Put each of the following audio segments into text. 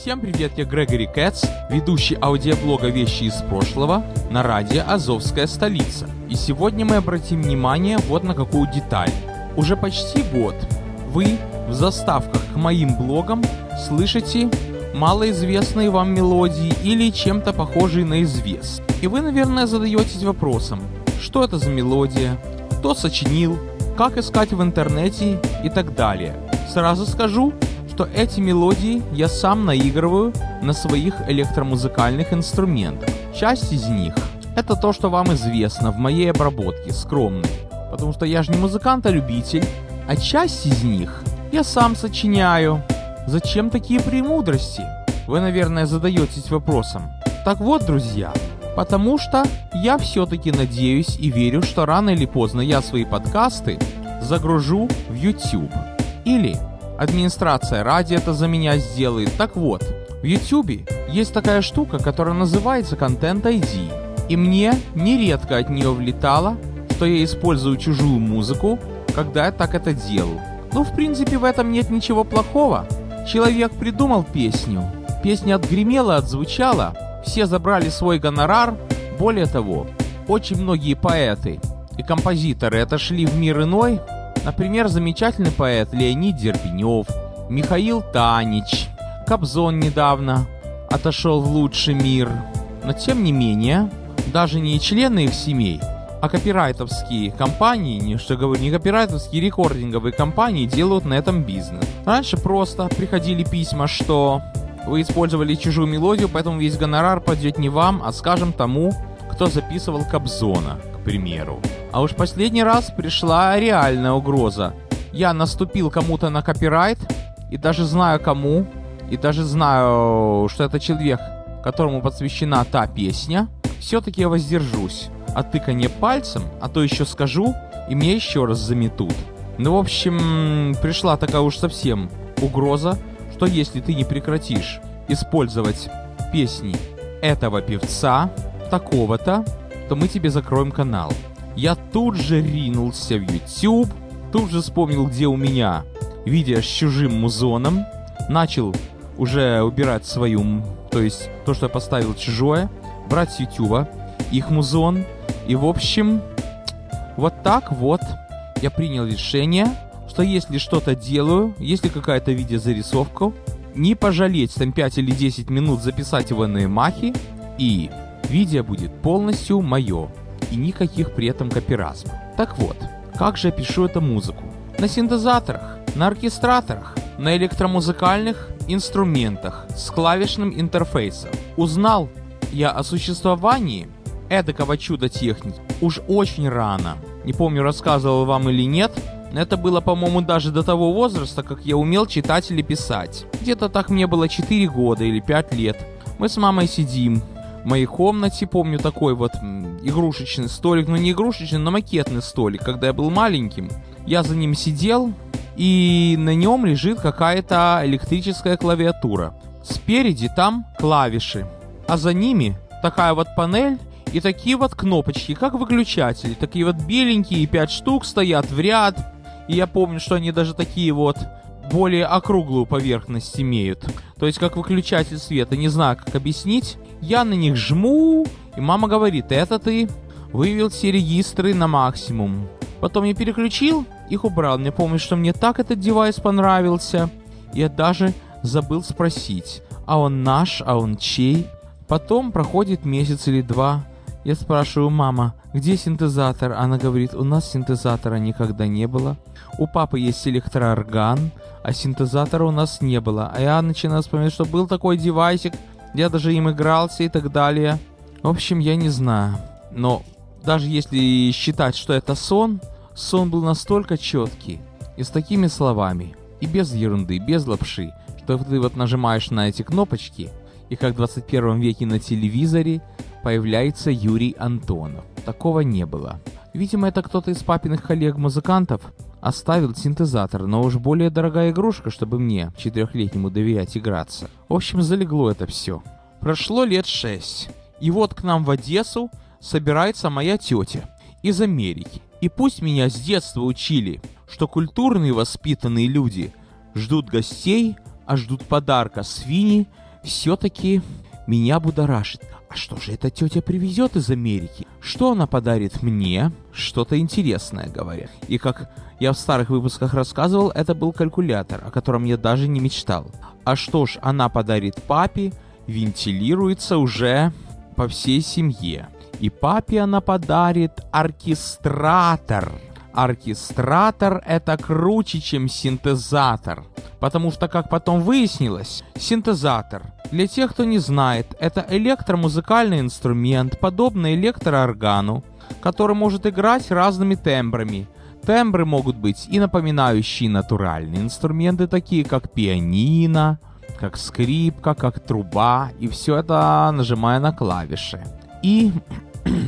Всем привет, я Грегори Кэтс, ведущий аудиоблога «Вещи из прошлого» на радио «Азовская столица». И сегодня мы обратим внимание вот на какую деталь. Уже почти год вы в заставках к моим блогам слышите малоизвестные вам мелодии или чем-то похожие на извест. И вы, наверное, задаетесь вопросом, что это за мелодия, кто сочинил, как искать в интернете и так далее. Сразу скажу, что эти мелодии я сам наигрываю на своих электромузыкальных инструментах. Часть из них — это то, что вам известно в моей обработке, скромной. Потому что я же не музыкант, а любитель. А часть из них я сам сочиняю. Зачем такие премудрости? Вы, наверное, задаетесь вопросом. Так вот, друзья, потому что я все-таки надеюсь и верю, что рано или поздно я свои подкасты загружу в YouTube. Или администрация ради это за меня сделает. Так вот, в YouTube есть такая штука, которая называется Content ID. И мне нередко от нее влетало, что я использую чужую музыку, когда я так это делаю. Ну, в принципе, в этом нет ничего плохого. Человек придумал песню, песня отгремела, отзвучала, все забрали свой гонорар. Более того, очень многие поэты и композиторы отошли в мир иной, Например, замечательный поэт Леонид Дербенев, Михаил Танич, Кобзон недавно отошел в лучший мир. Но тем не менее, даже не члены их семей, а копирайтовские компании, не что говорю, не копирайтовские рекординговые компании делают на этом бизнес. Раньше просто приходили письма, что вы использовали чужую мелодию, поэтому весь гонорар пойдет не вам, а скажем тому, кто записывал Кобзона, примеру. А уж последний раз пришла реальная угроза. Я наступил кому-то на копирайт, и даже знаю кому, и даже знаю, что это человек, которому посвящена та песня, все-таки я воздержусь от тыкания пальцем, а то еще скажу, и мне еще раз заметут. Ну, в общем, пришла такая уж совсем угроза, что если ты не прекратишь использовать песни этого певца, такого-то, то мы тебе закроем канал. Я тут же ринулся в YouTube, тут же вспомнил, где у меня видео с чужим музоном, начал уже убирать свою, то есть то, что я поставил чужое, брать с YouTube, их музон, и в общем, вот так вот я принял решение, что если что-то делаю, если какая-то видеозарисовка, не пожалеть там 5 или 10 минут записать его на Ямахе, и видео будет полностью мое и никаких при этом копиразма. Так вот, как же я пишу эту музыку? На синтезаторах, на оркестраторах, на электромузыкальных инструментах с клавишным интерфейсом. Узнал я о существовании эдакого чуда техники уж очень рано. Не помню, рассказывал вам или нет, но это было, по-моему, даже до того возраста, как я умел читать или писать. Где-то так мне было 4 года или 5 лет. Мы с мамой сидим, моей комнате, помню, такой вот игрушечный столик, ну не игрушечный, но макетный столик, когда я был маленьким. Я за ним сидел, и на нем лежит какая-то электрическая клавиатура. Спереди там клавиши, а за ними такая вот панель и такие вот кнопочки, как выключатели. Такие вот беленькие, 5 штук стоят в ряд. И я помню, что они даже такие вот более округлую поверхность имеют. То есть как выключатель света, не знаю, как объяснить. Я на них жму, и мама говорит, это ты вывел все регистры на максимум. Потом я переключил, их убрал. Мне помню, что мне так этот девайс понравился. Я даже забыл спросить, а он наш, а он чей? Потом проходит месяц или два. Я спрашиваю, мама, где синтезатор? Она говорит, у нас синтезатора никогда не было. У папы есть электроорган, а синтезатора у нас не было. А я начинаю вспоминать, что был такой девайсик, я даже им игрался и так далее. В общем, я не знаю. Но даже если считать, что это сон, сон был настолько четкий и с такими словами, и без ерунды, без лапши, что ты вот нажимаешь на эти кнопочки, и как в 21 веке на телевизоре появляется Юрий Антонов. Такого не было. Видимо, это кто-то из папиных коллег-музыкантов оставил синтезатор, но уж более дорогая игрушка, чтобы мне, четырехлетнему, доверять играться. В общем, залегло это все. Прошло лет шесть. И вот к нам в Одессу собирается моя тетя из Америки. И пусть меня с детства учили, что культурные воспитанные люди ждут гостей а ждут подарка. Свиньи все-таки меня будоражит. А что же эта тетя привезет из Америки? Что она подарит мне? Что-то интересное, говорят. И как я в старых выпусках рассказывал, это был калькулятор, о котором я даже не мечтал. А что ж она подарит папе, вентилируется уже по всей семье. И папе она подарит оркестратор. Оркестратор это круче, чем синтезатор. Потому что, как потом выяснилось, синтезатор, для тех, кто не знает, это электромузыкальный инструмент, подобный электрооргану, который может играть разными тембрами. Тембры могут быть и напоминающие натуральные инструменты, такие как пианино, как скрипка, как труба, и все это нажимая на клавиши. И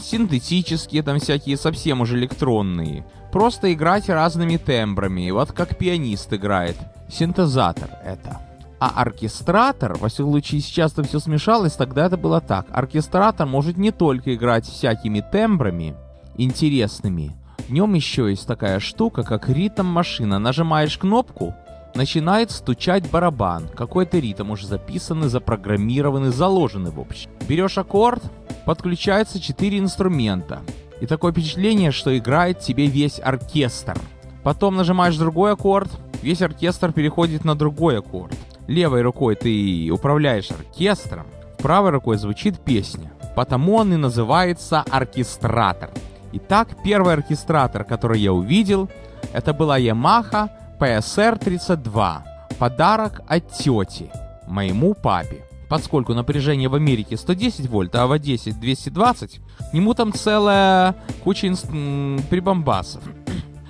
синтетические, там всякие совсем уже электронные. Просто играть разными тембрами, вот как пианист играет. Синтезатор это. А оркестратор, во всяком случае сейчас-то все смешалось, тогда это было так. Оркестратор может не только играть всякими тембрами интересными, в нем еще есть такая штука, как ритм-машина. Нажимаешь кнопку, начинает стучать барабан. Какой-то ритм уже записанный, запрограммированный, заложенный в общем. Берешь аккорд, подключаются четыре инструмента. И такое впечатление, что играет тебе весь оркестр. Потом нажимаешь другой аккорд, весь оркестр переходит на другой аккорд. Левой рукой ты управляешь оркестром, правой рукой звучит песня. Потому он и называется оркестратор. Итак, первый оркестратор, который я увидел, это была Yamaha PSR-32. Подарок от тети, моему папе. Поскольку напряжение в Америке 110 вольт, а в Одессе 220, к нему там целая куча инст... прибамбасов.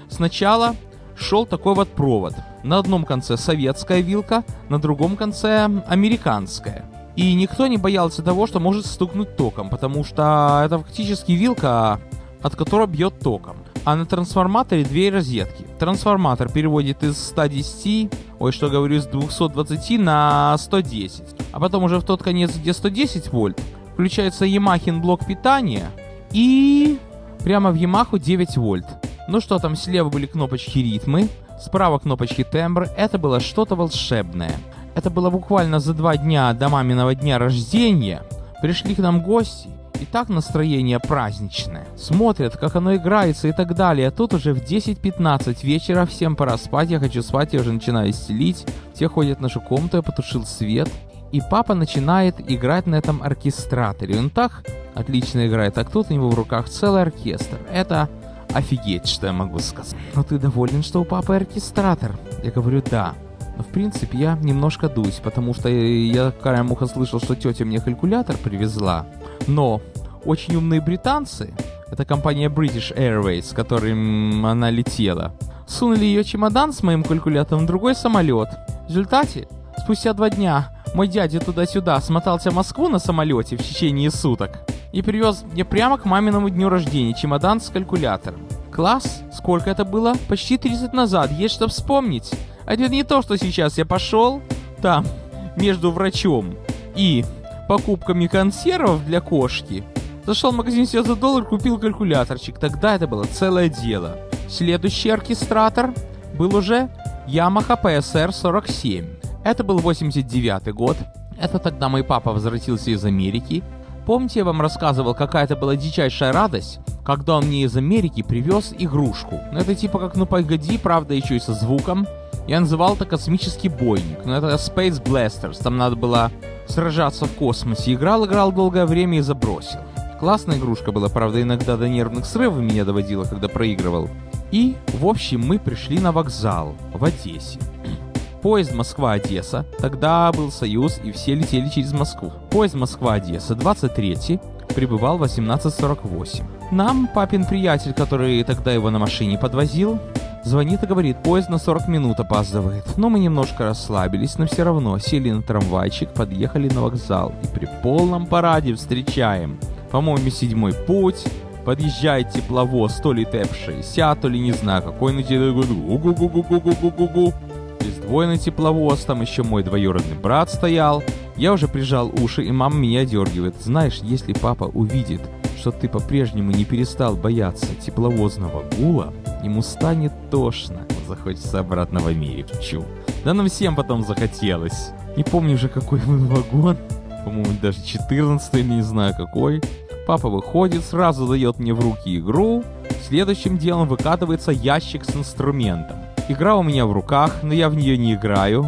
Сначала шел такой вот провод. На одном конце советская вилка, на другом конце американская. И никто не боялся того, что может стукнуть током, потому что это фактически вилка, от которой бьет током. А на трансформаторе две розетки. Трансформатор переводит из 110, ой, что говорю, из 220 на 110. А потом уже в тот конец, где 110 вольт, включается Yamaha блок питания и прямо в Yamaha 9 вольт. Ну что там, слева были кнопочки ритмы, справа кнопочки тембр. Это было что-то волшебное. Это было буквально за два дня до маминого дня рождения. Пришли к нам гости, и так настроение праздничное. Смотрят, как оно играется и так далее. А тут уже в 10-15 вечера всем пора спать, я хочу спать, я уже начинаю стелить. Все ходят в нашу комнату, я потушил свет. И папа начинает играть на этом оркестраторе. Он так отлично играет, а тут у него в руках целый оркестр. Это офигеть, что я могу сказать. Но ты доволен, что у папы оркестратор? Я говорю, да. Но в принципе я немножко дуюсь, потому что я краем уха слышал, что тетя мне калькулятор привезла. Но очень умные британцы, это компания British Airways, с которым она летела, сунули ее чемодан с моим калькулятором в другой самолет. В результате, спустя два дня, мой дядя туда-сюда смотался в Москву на самолете в течение суток и привез мне прямо к маминому дню рождения чемодан с калькулятором. Класс? Сколько это было? Почти 30 назад, есть что вспомнить. А это не то, что сейчас я пошел там, между врачом и покупками консервов для кошки, зашел в магазин себе за доллар, купил калькуляторчик. Тогда это было целое дело. Следующий оркестратор был уже Yamaha PSR 47. Это был 89 год. Это тогда мой папа возвратился из Америки. Помните, я вам рассказывал, какая это была дичайшая радость, когда он мне из Америки привез игрушку. Ну это типа как ну погоди, правда еще и со звуком. Я называл это космический бойник, но это Space Blasters, там надо было сражаться в космосе. Играл, играл долгое время и забросил. Классная игрушка была, правда, иногда до нервных срывов меня доводила, когда проигрывал. И, в общем, мы пришли на вокзал в Одессе. Поезд Москва-Одесса, тогда был Союз, и все летели через Москву. Поезд Москва-Одесса, 23 прибывал в 18.48. Нам папин приятель, который тогда его на машине подвозил, Звонит и говорит, поезд на 40 минут опаздывает. Но мы немножко расслабились, но все равно сели на трамвайчик, подъехали на вокзал и при полном параде встречаем. По-моему, седьмой путь, подъезжает тепловоз, то ли ТЭП-60, то ли не знаю какой, на гу-гу-гу-гу-гу-гу-гу-гу. Раздвоенный тепловоз, там еще мой двоюродный брат стоял. Я уже прижал уши, и мама меня дергивает. Знаешь, если папа увидит, что ты по-прежнему не перестал бояться тепловозного гула, ему станет тошно. захочется обратно в Америку. Да нам всем потом захотелось. Не помню уже какой был вагон. По-моему, даже 14 не знаю какой. Папа выходит, сразу дает мне в руки игру. Следующим делом выкатывается ящик с инструментом. Игра у меня в руках, но я в нее не играю.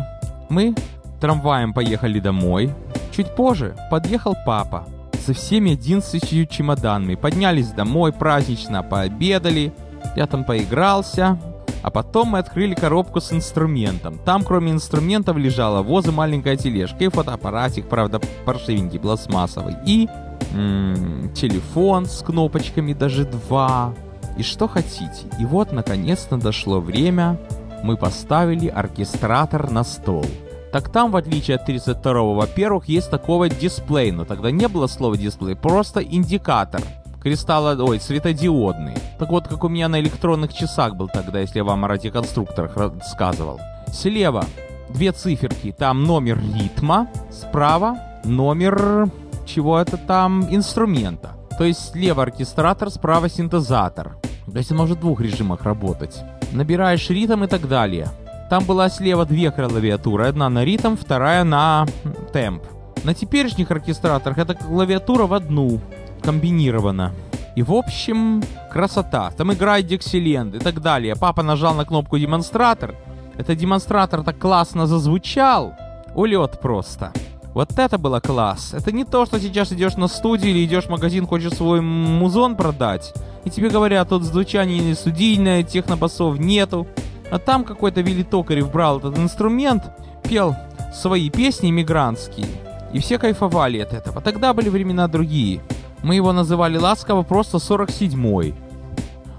Мы трамваем поехали домой. Чуть позже подъехал папа со всеми 11 чемоданами. Поднялись домой, празднично пообедали. Я там поигрался. А потом мы открыли коробку с инструментом. Там, кроме инструментов, лежала воза маленькая тележка и фотоаппаратик, правда, паршивенький, пластмассовый. И м-м, телефон с кнопочками, даже два. И что хотите. И вот, наконец-то, дошло время. Мы поставили оркестратор на стол. Так там, в отличие от 32-го, во-первых, есть такого дисплей, но тогда не было слова дисплей, просто индикатор. Кристалла, ой, светодиодный. Так вот, как у меня на электронных часах был тогда, если я вам о радиоконструкторах рассказывал. Слева две циферки, там номер ритма, справа номер чего это там, инструмента. То есть слева оркестратор, справа синтезатор. То есть он может в двух режимах работать. Набираешь ритм и так далее. Там была слева две клавиатуры. Одна на ритм, вторая на темп. На теперешних оркестраторах эта клавиатура в одну комбинирована. И в общем, красота. Там играет Диксиленд и так далее. Папа нажал на кнопку демонстратор. Этот демонстратор так классно зазвучал. Улет просто. Вот это было класс. Это не то, что сейчас идешь на студию или идешь в магазин, хочешь свой музон продать. И тебе говорят, тут звучание не студийное, технобасов нету. А там какой-то Вилли Токарев брал этот инструмент, пел свои песни мигрантские. И все кайфовали от этого. Тогда были времена другие. Мы его называли ласково просто 47-й.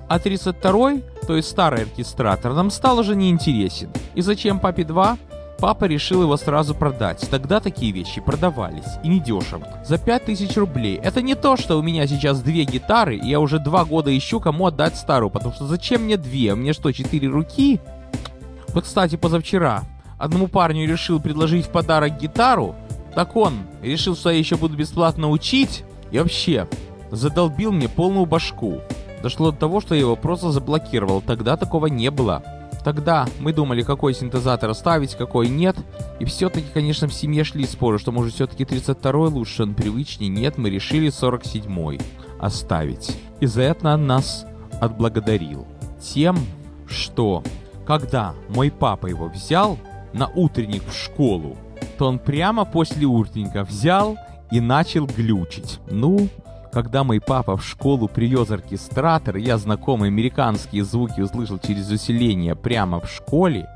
А 32-й, то есть старый оркестратор, нам стал уже неинтересен. И зачем папе 2? Папа решил его сразу продать. Тогда такие вещи продавались, и недешево. За 5000 рублей. Это не то, что у меня сейчас две гитары, и я уже два года ищу, кому отдать старую, потому что зачем мне две? Мне что, четыре руки? Вот, кстати, позавчера одному парню решил предложить в подарок гитару, так он решил, что я еще буду бесплатно учить, и вообще задолбил мне полную башку. Дошло до того, что я его просто заблокировал. Тогда такого не было. Тогда мы думали, какой синтезатор оставить, какой нет. И все-таки, конечно, в семье шли споры, что может все-таки 32-й лучше, он привычнее. Нет, мы решили 47-й оставить. И за это нас отблагодарил. Тем, что когда мой папа его взял на утренник в школу, то он прямо после утренника взял и начал глючить. Ну, когда мой папа в школу привез оркестратор, я знакомые американские звуки услышал через усиление прямо в школе,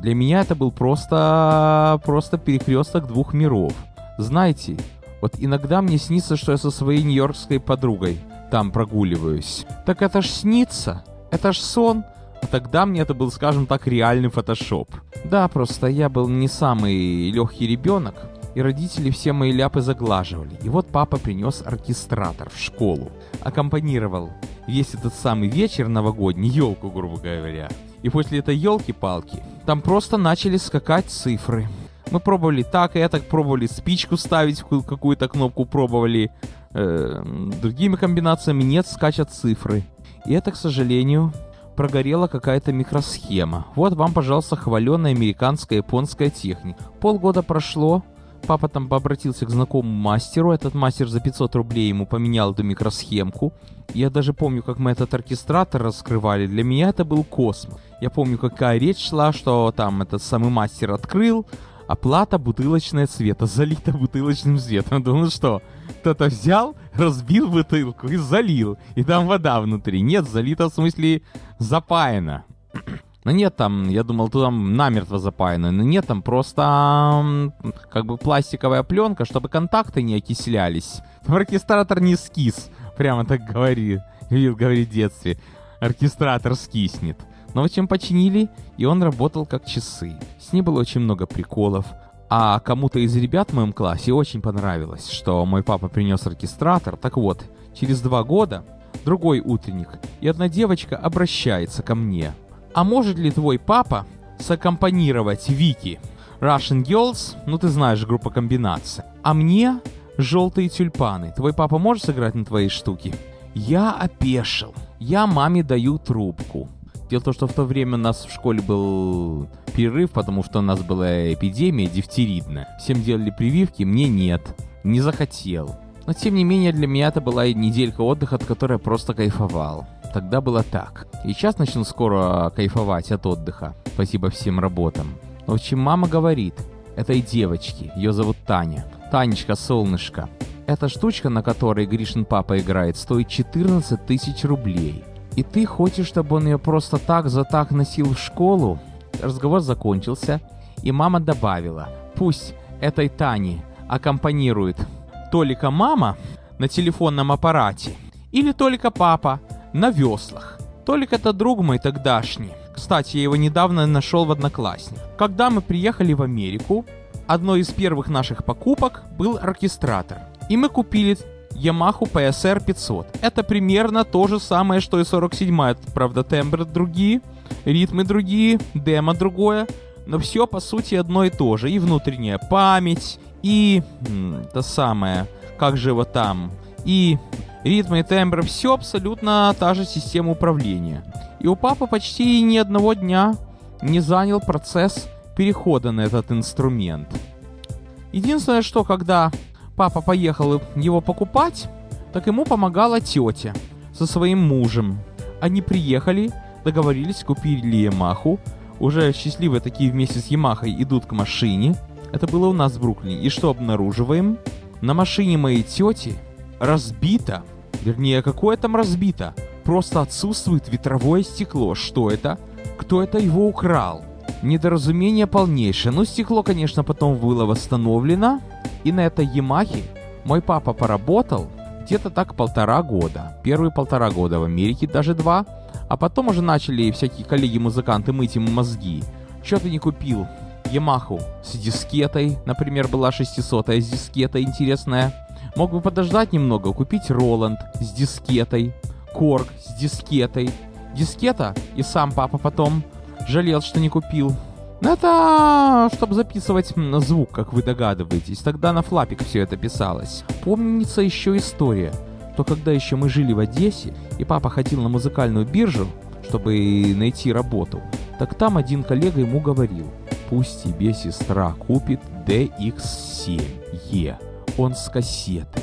для меня это был просто, просто перекресток двух миров. Знаете, вот иногда мне снится, что я со своей нью-йоркской подругой там прогуливаюсь. Так это ж снится, это ж сон. А тогда мне это был, скажем так, реальный фотошоп. Да, просто я был не самый легкий ребенок, и родители все мои ляпы заглаживали. И вот папа принес оркестратор в школу, аккомпанировал весь этот самый вечер новогодний, елку, грубо говоря. И после этой елки-палки там просто начали скакать цифры. Мы пробовали так и так, пробовали спичку ставить, какую-то кнопку пробовали. Э, другими комбинациями нет, скачат цифры. И это, к сожалению, прогорела какая-то микросхема. Вот вам, пожалуйста, хваленная американская японская техника. Полгода прошло, Папа там обратился к знакомому мастеру, этот мастер за 500 рублей ему поменял эту микросхемку. Я даже помню, как мы этот оркестратор раскрывали. Для меня это был космос. Я помню, какая речь шла, что там этот самый мастер открыл, оплата бутылочная цвета, залита бутылочным цветом. Думаю, что кто-то взял, разбил бутылку и залил. И там вода внутри. Нет, залита в смысле запаяна. Ну нет, там, я думал, там намертво запаяно. Но нет, там просто как бы пластиковая пленка, чтобы контакты не окислялись. Там оркестратор не скис, прямо так говорит, Вил говорит в детстве. Оркестратор скиснет. Но в общем починили, и он работал как часы. С ним было очень много приколов. А кому-то из ребят в моем классе очень понравилось, что мой папа принес оркестратор. Так вот, через два года другой утренник, и одна девочка обращается ко мне – а может ли твой папа саккомпанировать Вики? Russian Girls, ну ты знаешь, группа комбинация. А мне желтые тюльпаны. Твой папа может сыграть на твоей штуке? Я опешил. Я маме даю трубку. Дело в том, что в то время у нас в школе был перерыв, потому что у нас была эпидемия дифтеридная. Всем делали прививки, мне нет. Не захотел. Но тем не менее для меня это была неделька отдыха, от которой я просто кайфовал. Тогда было так. И сейчас начну скоро кайфовать от отдыха. Спасибо всем работам. В общем, мама говорит, этой девочки, ее зовут Таня. Танечка, солнышко, эта штучка, на которой Гришин папа играет, стоит 14 тысяч рублей. И ты хочешь, чтобы он ее просто так за так носил в школу? Разговор закончился, и мама добавила, пусть этой Тане аккомпанирует только мама на телефонном аппарате или только папа на веслах. Толик это друг мой тогдашний. Кстати, я его недавно нашел в Одноклассник. Когда мы приехали в Америку, одной из первых наших покупок был оркестратор. И мы купили Yamaha PSR 500. Это примерно то же самое, что и 47 Правда, тембры другие, ритмы другие, демо другое. Но все, по сути, одно и то же. И внутренняя память, и... М, то самое, как же его там, и ритмы и тембры, все абсолютно та же система управления. И у папы почти ни одного дня не занял процесс перехода на этот инструмент. Единственное, что когда папа поехал его покупать, так ему помогала тетя со своим мужем. Они приехали, договорились, купили Ямаху, уже счастливые такие вместе с Ямахой идут к машине. Это было у нас в Бруклине. И что обнаруживаем? На машине моей тети разбито, вернее, какое там разбито? Просто отсутствует ветровое стекло. Что это? Кто это его украл? Недоразумение полнейшее. Ну, стекло, конечно, потом было восстановлено. И на этой Ямахе мой папа поработал где-то так полтора года. Первые полтора года в Америке, даже два. А потом уже начали всякие коллеги-музыканты мыть ему мозги. Что ты не купил? Ямаху с дискетой, например, была 600 с дискетой интересная. Мог бы подождать немного, купить Роланд с дискетой, Корг с дискетой. Дискета, и сам папа потом жалел, что не купил. Это чтобы записывать звук, как вы догадываетесь. Тогда на флапик все это писалось. Помнится еще история, то когда еще мы жили в Одессе, и папа ходил на музыкальную биржу, чтобы найти работу, так там один коллега ему говорил, пусть тебе сестра купит DX7E, он с кассеты.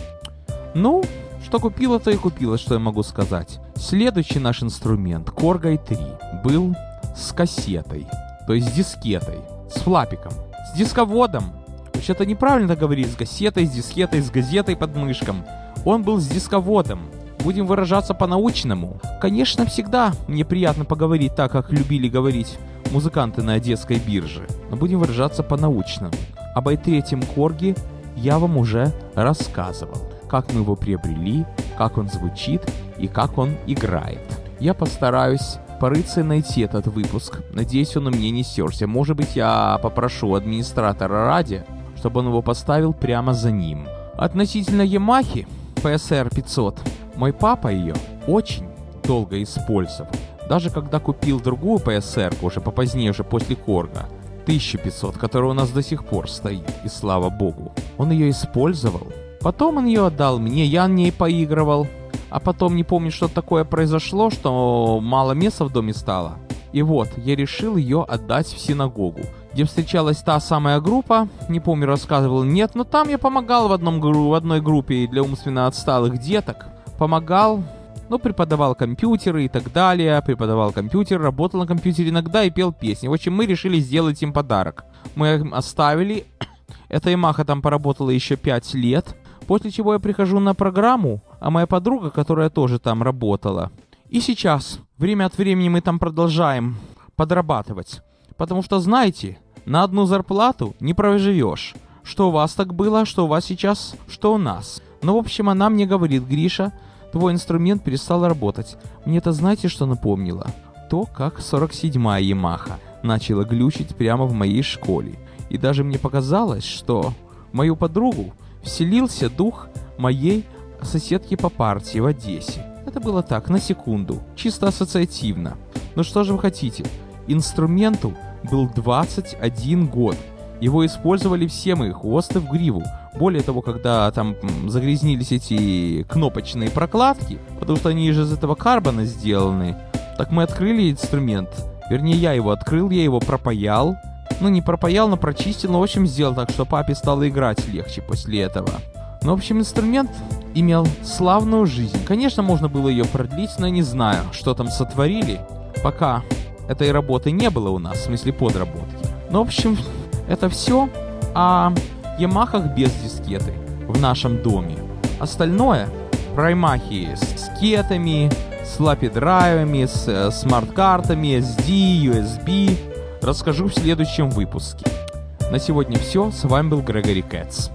Ну, что купила, то и купила, что я могу сказать. Следующий наш инструмент, Коргай 3, был с кассетой, то есть с дискетой, с флапиком, с дисководом. Вообще-то неправильно говорить, с кассетой, с дискетой, с газетой под мышком. Он был с дисководом. Будем выражаться по-научному. Конечно, всегда мне приятно поговорить так, как любили говорить музыканты на одесской бирже. Но будем выражаться по-научному. Об i3 Корге я вам уже рассказывал. Как мы его приобрели, как он звучит и как он играет. Я постараюсь порыться и найти этот выпуск. Надеюсь, он у меня не стерся. Может быть, я попрошу администратора ради, чтобы он его поставил прямо за ним. Относительно Ямахи PSR 500, мой папа ее очень долго использовал. Даже когда купил другую PSR, уже попозднее, уже после Корга, 1500, которая у нас до сих пор стоит, и слава богу, он ее использовал. Потом он ее отдал мне, я на ней поигрывал, а потом не помню, что такое произошло, что мало места в доме стало. И вот, я решил ее отдать в синагогу, где встречалась та самая группа, не помню, рассказывал, нет, но там я помогал в, одном, в одной группе для умственно отсталых деток. Помогал, ну, преподавал компьютеры и так далее, преподавал компьютер, работал на компьютере иногда и пел песни. В общем, мы решили сделать им подарок. Мы им оставили, эта Ямаха там поработала еще 5 лет, после чего я прихожу на программу, а моя подруга, которая тоже там работала. И сейчас, время от времени мы там продолжаем подрабатывать. Потому что, знаете, на одну зарплату не проживешь. Что у вас так было, что у вас сейчас, что у нас. Ну, в общем, она мне говорит, Гриша, твой инструмент перестал работать. Мне это знаете, что напомнило? То, как 47-я Ямаха начала глючить прямо в моей школе. И даже мне показалось, что мою подругу вселился дух моей соседки по партии в Одессе. Это было так, на секунду, чисто ассоциативно. Но что же вы хотите? Инструменту был 21 год. Его использовали все мои хвосты в гриву. Более того, когда там загрязнились эти кнопочные прокладки, потому что они же из этого карбона сделаны, Так мы открыли инструмент. Вернее, я его открыл, я его пропаял. Ну, не пропаял, но прочистил, но, в общем, сделал так, что папе стало играть легче после этого. Ну, в общем, инструмент имел славную жизнь. Конечно, можно было ее продлить, но не знаю, что там сотворили, пока этой работы не было у нас, в смысле подработки. Ну, в общем, это все о Ямахах без дискеты в нашем доме. Остальное про Ямахи с дискетами, с лапи-драйвами, с э, смарт-картами, SD, USB расскажу в следующем выпуске. На сегодня все. С вами был Грегори Кэтс.